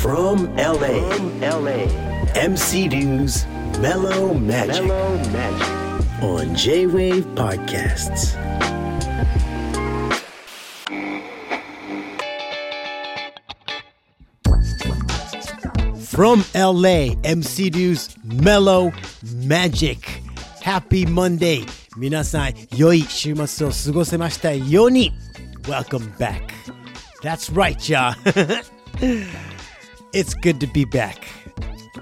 From LA, LA, MC Dew's Mellow Magic, Mellow Magic on J-Wave Podcasts. From LA, MC Dew's Mellow Magic. Happy Monday! 皆さん、良い週末を過ごせましたように Welcome back! That's right, y'all! It's good to be back!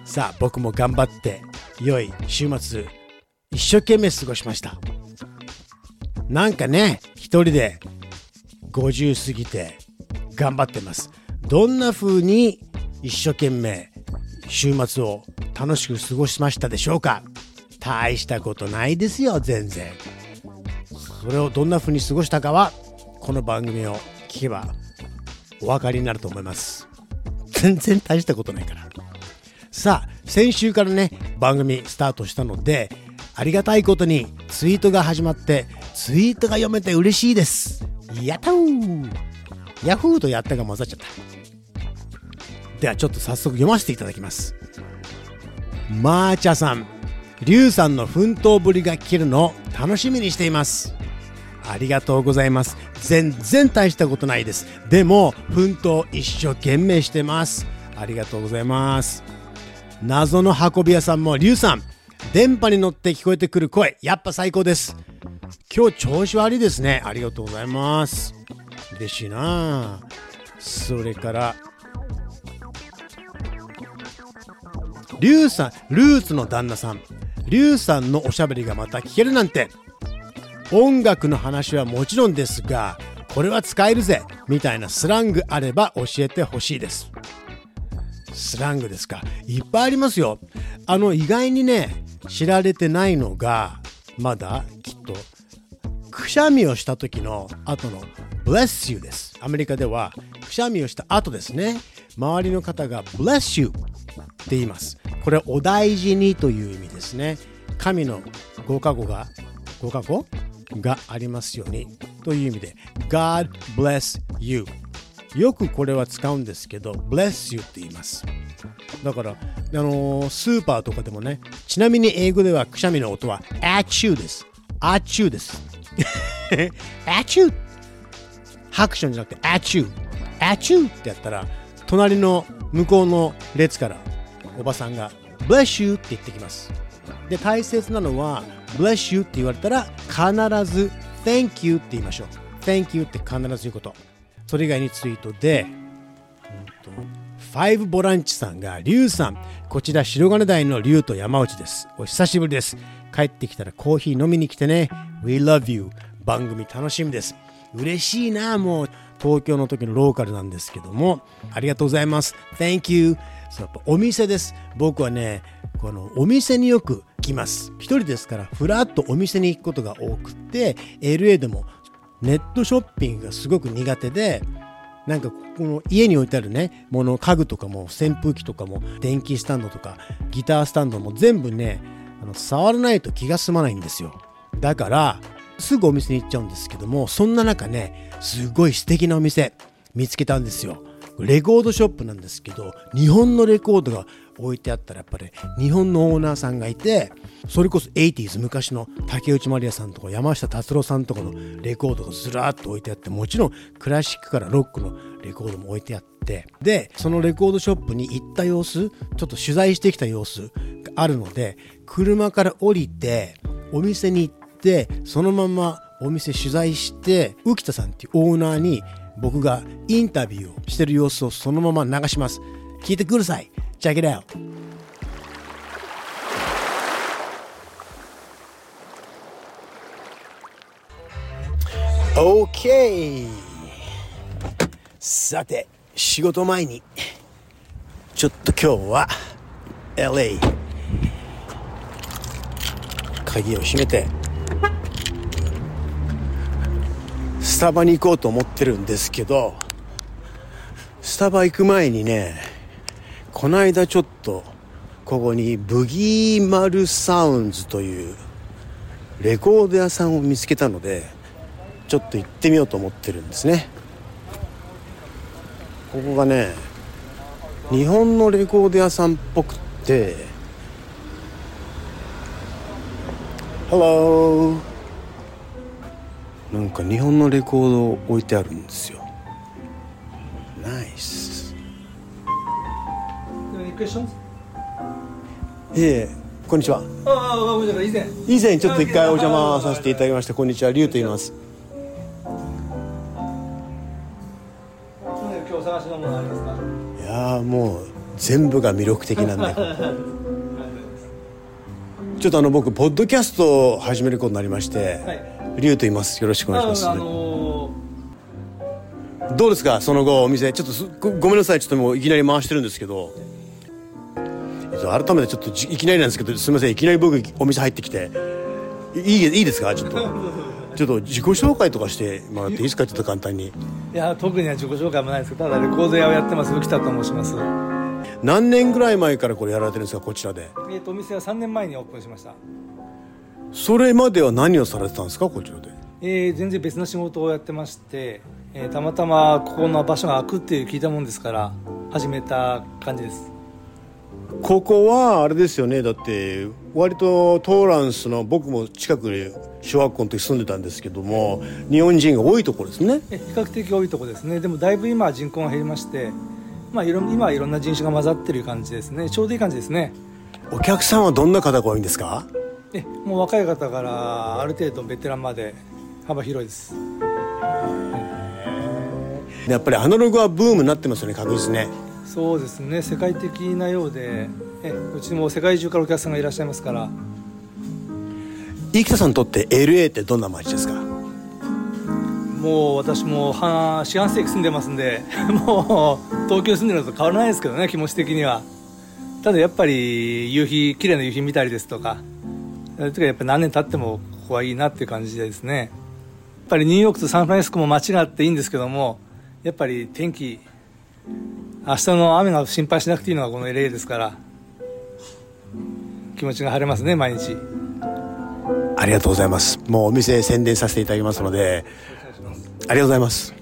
さあ、僕も頑張って良い週末一生懸命過ごしました。なんかね、一人で50過ぎて頑張ってます。どんな風に一生懸命週末を楽しく過ごしましたでしょうか大したことないですよ、全然。それをどんな風に過ごしたかは、この番組を聞けばお分かりになると思います。全然大したことないから。さあ、先週からね、番組スタートしたので、ありがたいことにツイートが始まって、ツイートが読めて嬉しいです。やったーヤフーとやったが混ざっちゃった。ではちょっと早速読ませていただきます。マーチャさん、リュウさんの奮闘ぶりが聞けるのを楽しみにしています。ありがとうございます。全然大したことないです。でも、奮闘一生懸命してます。ありがとうございます。謎の運び屋さんも、リュウさん、電波に乗って聞こえてくる声、やっぱ最高です。今日調子悪いですね。ありがとうございます。嬉しいなそれから、リュウさん、ルーツの旦那さん、リュウさんのおしゃべりがまた聞けるなんて、音楽の話はもちろんですが、これは使えるぜみたいなスラングあれば教えてほしいです。スラングですか？いっぱいありますよ。あの意外にね、知られてないのが、まだきっと、くしゃみをした時の後の bless you です。アメリカではくしゃみをした後ですね。周りの方が bless you って言います。これお大事にという意味ですね。神の合格語が、合格語がありますようにという意味で God bless you よくこれは使うんですけど bless you って言います。だから、あのー、スーパーとかでもねちなみに英語ではくしゃみの音は at you です。at you です。at you ハクションじゃなくて at you at you ってやったら隣の向こうの列からおばさんが bless you って言ってきます。で大切なのは bless you って言われたら必ず thank you って言いましょう thank you って必ず言うことそれ以外にツイートで、ファイブボランチさんが、リュウさん、こちら白金台のリュウと山内です。お久しぶりです。帰ってきたらコーヒー飲みに来てね。We love you. 番組楽しみです。嬉しいな、もう。東京の時のローカルなんですけども、ありがとうございます。Thank you. やっぱお店です。僕はね、このお店によく来ます。一人ですから、ふらっとお店に行くことが多くて、LA でもネットショッピングがすごく苦手で、なんかこの家に置いてあるね、もの、家具とかも扇風機とかも電気スタンドとかギタースタンドも全部ね、あの触らないと気が済まないんですよ。だから、すぐお店に行っちゃうんですけども、そんな中ね、すごい素敵なお店見つけたんですよ。レコードショップなんですけど、日本のレコードが置いてあったらやっぱり日本のオーナーさんがいてそれこそ 80s 昔の竹内まりやさんとか山下達郎さんとかのレコードがずらっと置いてあってもちろんクラシックからロックのレコードも置いてあってでそのレコードショップに行った様子ちょっと取材してきた様子があるので車から降りてお店に行ってそのままお店取材して浮田さんっていうオーナーに僕がインタビューをしてる様子をそのまま流します聞いてください Check it out. OK! さて、仕事前に、ちょっと今日は LA 鍵を閉めてタバに行こうと思ってるんですけどスタバ行く前にねこの間ちょっとここにブギーマルサウンズというレコード屋さんを見つけたのでちょっと行ってみようと思ってるんですね。ここがね日本のレコード屋さんっぽくって Hello なんか日本のレコード置いてあるんですよナイス?ええこんにちは以前。以前ちょっと一回お邪魔させていただきましたこんにちはリュウと言います。いやーもう全部が魅力的なんで ちょっとあの僕ポッドキャストを始めることになりまして、はい。リュウと言います。よろしくお願いします、あのどうですか？その後お店。ちょっとすごごめんなさい。ちょっともういきなり回してるんですけど。えっと改めてちょっとじいきなりなんですけどすみません。いきなり僕お店入ってきて。いいいいですか？ちょっと。ちょっと自己紹介とかしてもらっていいですか？ちょっと簡単に。いや、特には自己紹介もないですけど、ただレコード屋をやってます、浮田と申します。何年ぐらい前からこれやられてるんですかこちらで？えっ、と、お店は3年前にオープンしました。それまでは何をされてたんですかこちらで？えー全然別の仕事をやってまして、えーたまたまここの場所が開くっていう聞いたもんですから、始めた感じです。ここはあれですよねだって割とトーランスの僕も近くに小学校の時住んでたんですけども日本人が多いところですねえ比較的多いところですね。でもだいぶ今は人口が減りまして、まあ、いろん今はいろんな人種が混ざってる感じですね。ちょうどいい感じですね。お客さんはどんな方が多いんですか？えもう若い方からある程度ベテランまで幅広いです。やっぱりアナログはブームになってますよね確実ね。そうですね。世界的なようでえうちも世界中からお客さんがいらっしゃいますから。生田さんにとって LA ってどんな街ですか？もう私も半四半世紀住んでますんで もう東京住んでるのと変わらないですけどね気持ち的には。ただやっぱり夕日綺麗な夕日見たりですとかそとかやっぱ何年経ってもここはいいなっていう感じでですね。やっぱりニューヨークとサンフランシスコも街があっていいんですけどもやっぱり天気明日の雨が心配しなくていいのがこの LA ですから気持ちが晴れますね毎日。ありがとうございます。もうお店宣伝させていただきますのでありがとうございます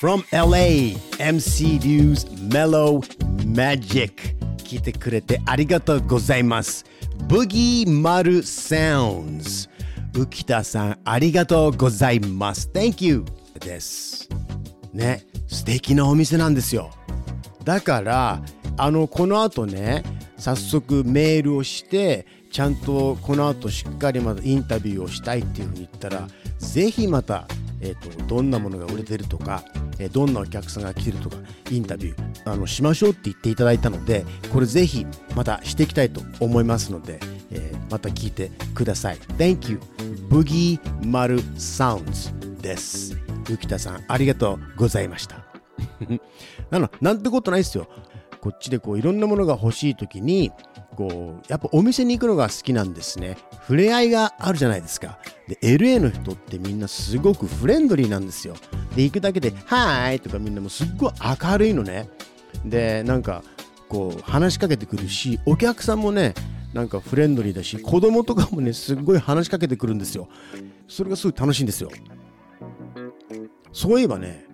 From LA, MC Liu's Mellow Magic 聞いてくれてありがとうございます。Boogie 丸 Sounds 浮田さんありがとうございます。Thank you です。ね、素敵なお店なんですよ。だから、あの、この後ね、早速メールをして、ちゃんとこの後しっかりまたインタビューをしたいっていうふうに言ったら、ぜひまた、えー、とどんなものが売れてるとか、えーどんなお客さんが来てるとかインタビューあのしましょうって言っていただいたのでこれぜひまたしていきたいと思いますので、えーまた聞いてください。Thank you ブギーマルサウンズです。浮田さん。ありがとうございました。なのなんてことないですよ。こっちでこういろんなものが欲しい時にこうやっぱお店に行くのが好きなんですね。触れ合いがあるじゃないですか。で LA の人ってみんなすごくフレンドリーなんですよ。で行くだけで「はーい」とかみんなもすっごい明るいのね。でなんかこう話しかけてくるしお客さんもねなんかフレンドリーだし子供とかもねすっごい話しかけてくるんですよ。それがすごい楽しいんですよ。そういえばね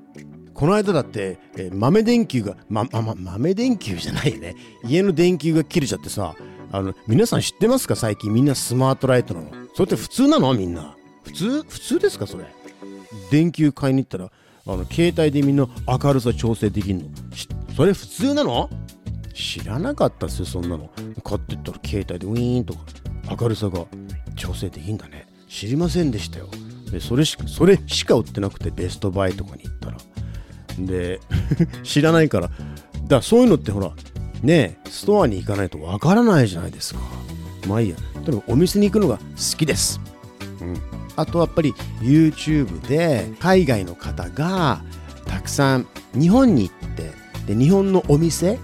この間だって、えー豆電球が、ま、ま、ま、豆電球じゃないよね。家の電球が切れちゃってさ、あの、皆さん知ってますか？最近みんなスマートライトなの。それって普通なの？みんな。普通？普通ですか？それ。電球買いに行ったら、あの、携帯でみんな明るさ調整できんの。それ普通なの？知らなかったっすよ、そんなの。買ってったら携帯でウィーンとか明るさが調整できんだね。知りませんでしたよ。で、それしか、それしか売ってなくてベストバイとかに行ったら。で 知らないから。だからそういうのってほらねえストアに行かないとわからないじゃないですか。まあいいや。とにかくお店に行くのが好きです、うん、あとやっぱり YouTube で海外の方がたくさん日本に行ってで日本のお店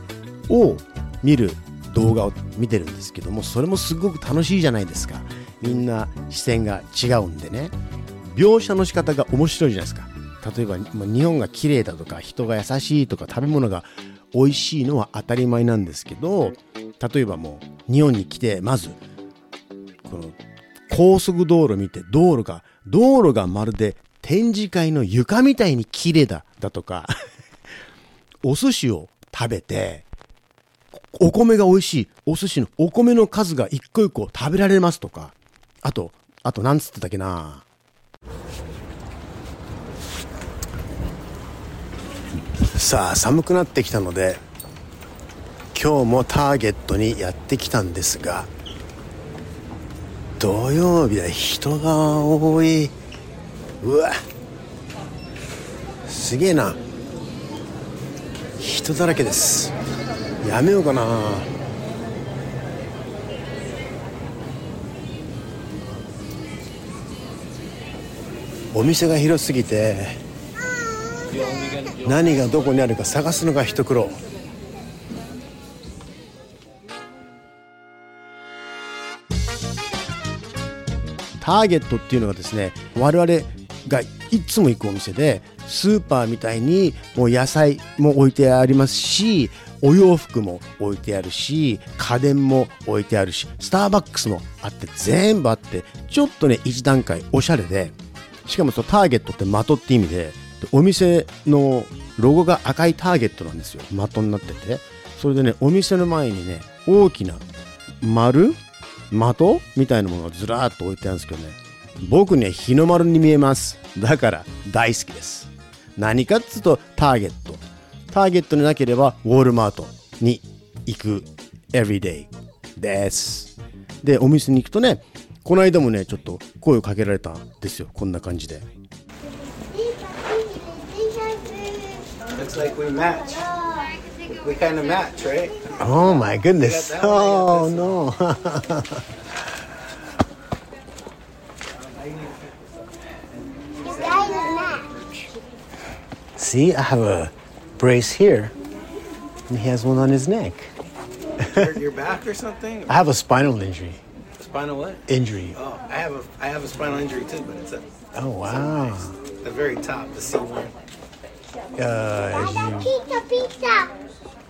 を見る動画を見てるんですけどもそれもすごく楽しいじゃないですか。みんな視線が違うんでね。描写の仕方が面白いじゃないですか。例えばま日本が綺麗だとか人が優しいとか食べ物が美味しいのは当たり前なんですけど例えばもう日本に来てまずこの高速道路見て道路が道路がまるで展示会の床みたいに綺麗だだとか お寿司を食べてお米が美味しいお寿司のお米の数が一個一個食べられますとかあとあとなんつってたっけなさあ寒くなってきたので今日もターゲットにやってきたんですが土曜日は人が多い。うわすげえな。人だらけです。やめようかな。お店が広すぎて何がどこにあるか探すのが一苦労。ターゲットっていうのがですね我々がいつも行くお店でスーパーみたいにもう野菜も置いてありますしお洋服も置いてあるし家電も置いてあるしスターバックスもあって全部あってちょっとね一段階おしゃれでしかもそのターゲットって的って意味でお店のロゴが赤いターゲットなんですよ。的になってて。それでねお店の前にね大きな丸的みたいなものがずらーっと置いてあるんですけどね。僕には日の丸に見えます。だから大好きです。何かっつうとターゲット。ターゲットになければウォールマートに行く everyday です。でお店に行くとねこの間もねちょっと声をかけられたんですよ。こんな感じで。Like we match. We kind of match, right? Oh my goodness oh no You guys match. See I have a brace here and he has one on his neck Hurt your back or something? I have a spinal injury Spinal what? injury Oh, I have a I have a spinal injury too, but it's at oh wow the very top, the C one uh, Pizza, pizza.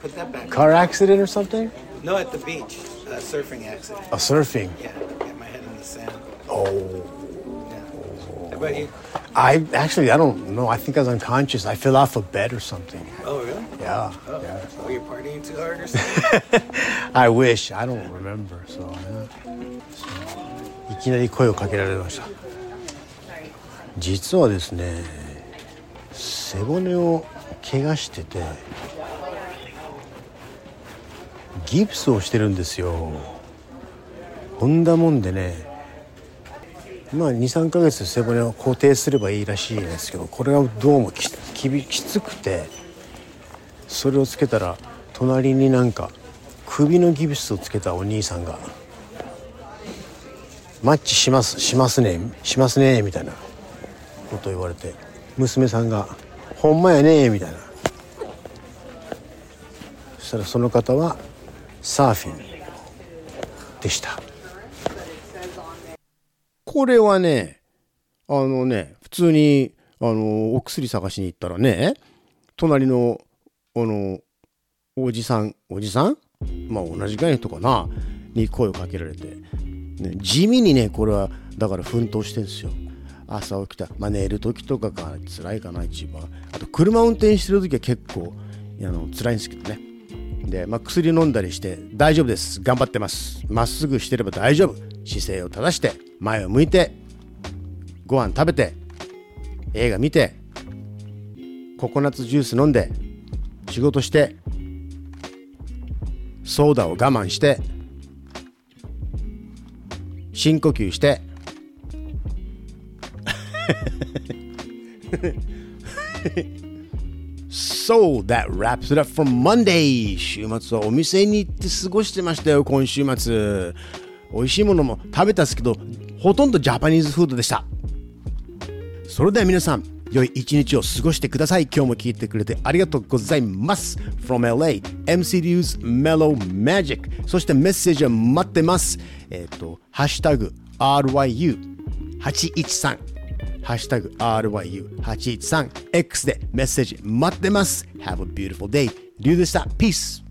Put that back. car accident or something No, at the beach, uh, surfing accident. a surfing Yeah, get my head in the sand. oh Yeah. How about you? I actually I don't know I think I was unconscious I fell off a bed or something Oh, really? yeah Oh, yeah oh you're partying too hard or something? I wish I don't remember so yeah いきなり声をかけられました実はですね 背骨を怪我しててギプスをしてるんですよ。ほんだもんでねまあ23ヶ月背骨を固定すればいいらしいんですけどこれはどうもききつくてそれをつけたら隣になんか首のギプスをつけたお兄さんが「マッチしますしますねしますね」みたいなことを言われて娘さんが「ほんまやね」みたいな。そしたらその方はサーフィンでした。これはねあのね普通にあのお薬探しに行ったらね隣のあのおじさんおじさん？まあ同じぐらいの人かな？に声をかけられて、ね、地味にねこれはだから奮闘してるんですよ。朝起きた。まあ寝る時とかが辛いかな一番。あと車運転してる時は結構あの辛いんですけどね。で、まあ、薬飲んだりして大丈夫です。頑張ってますまっすぐしてれば大丈夫姿勢を正して前を向いてご飯食べて映画見てココナッツジュース飲んで仕事してソーダを我慢して深呼吸して So that wraps it up for Monday. 週末はお店に行って過ごしてましたよ今週末。美味しいものも食べたんですけどほとんどジャパニーズフードでした。それでは皆さん良い一日を過ごしてください。今日も聞いてくれてありがとうございます。From LA MCDU's Mellow Magic そしてメッセージは待ってます。えっ、とハッシュタグ RYU813 ハッシュタグ RYU813X でメッセージ待ってます Have a beautiful day リュウでした Peace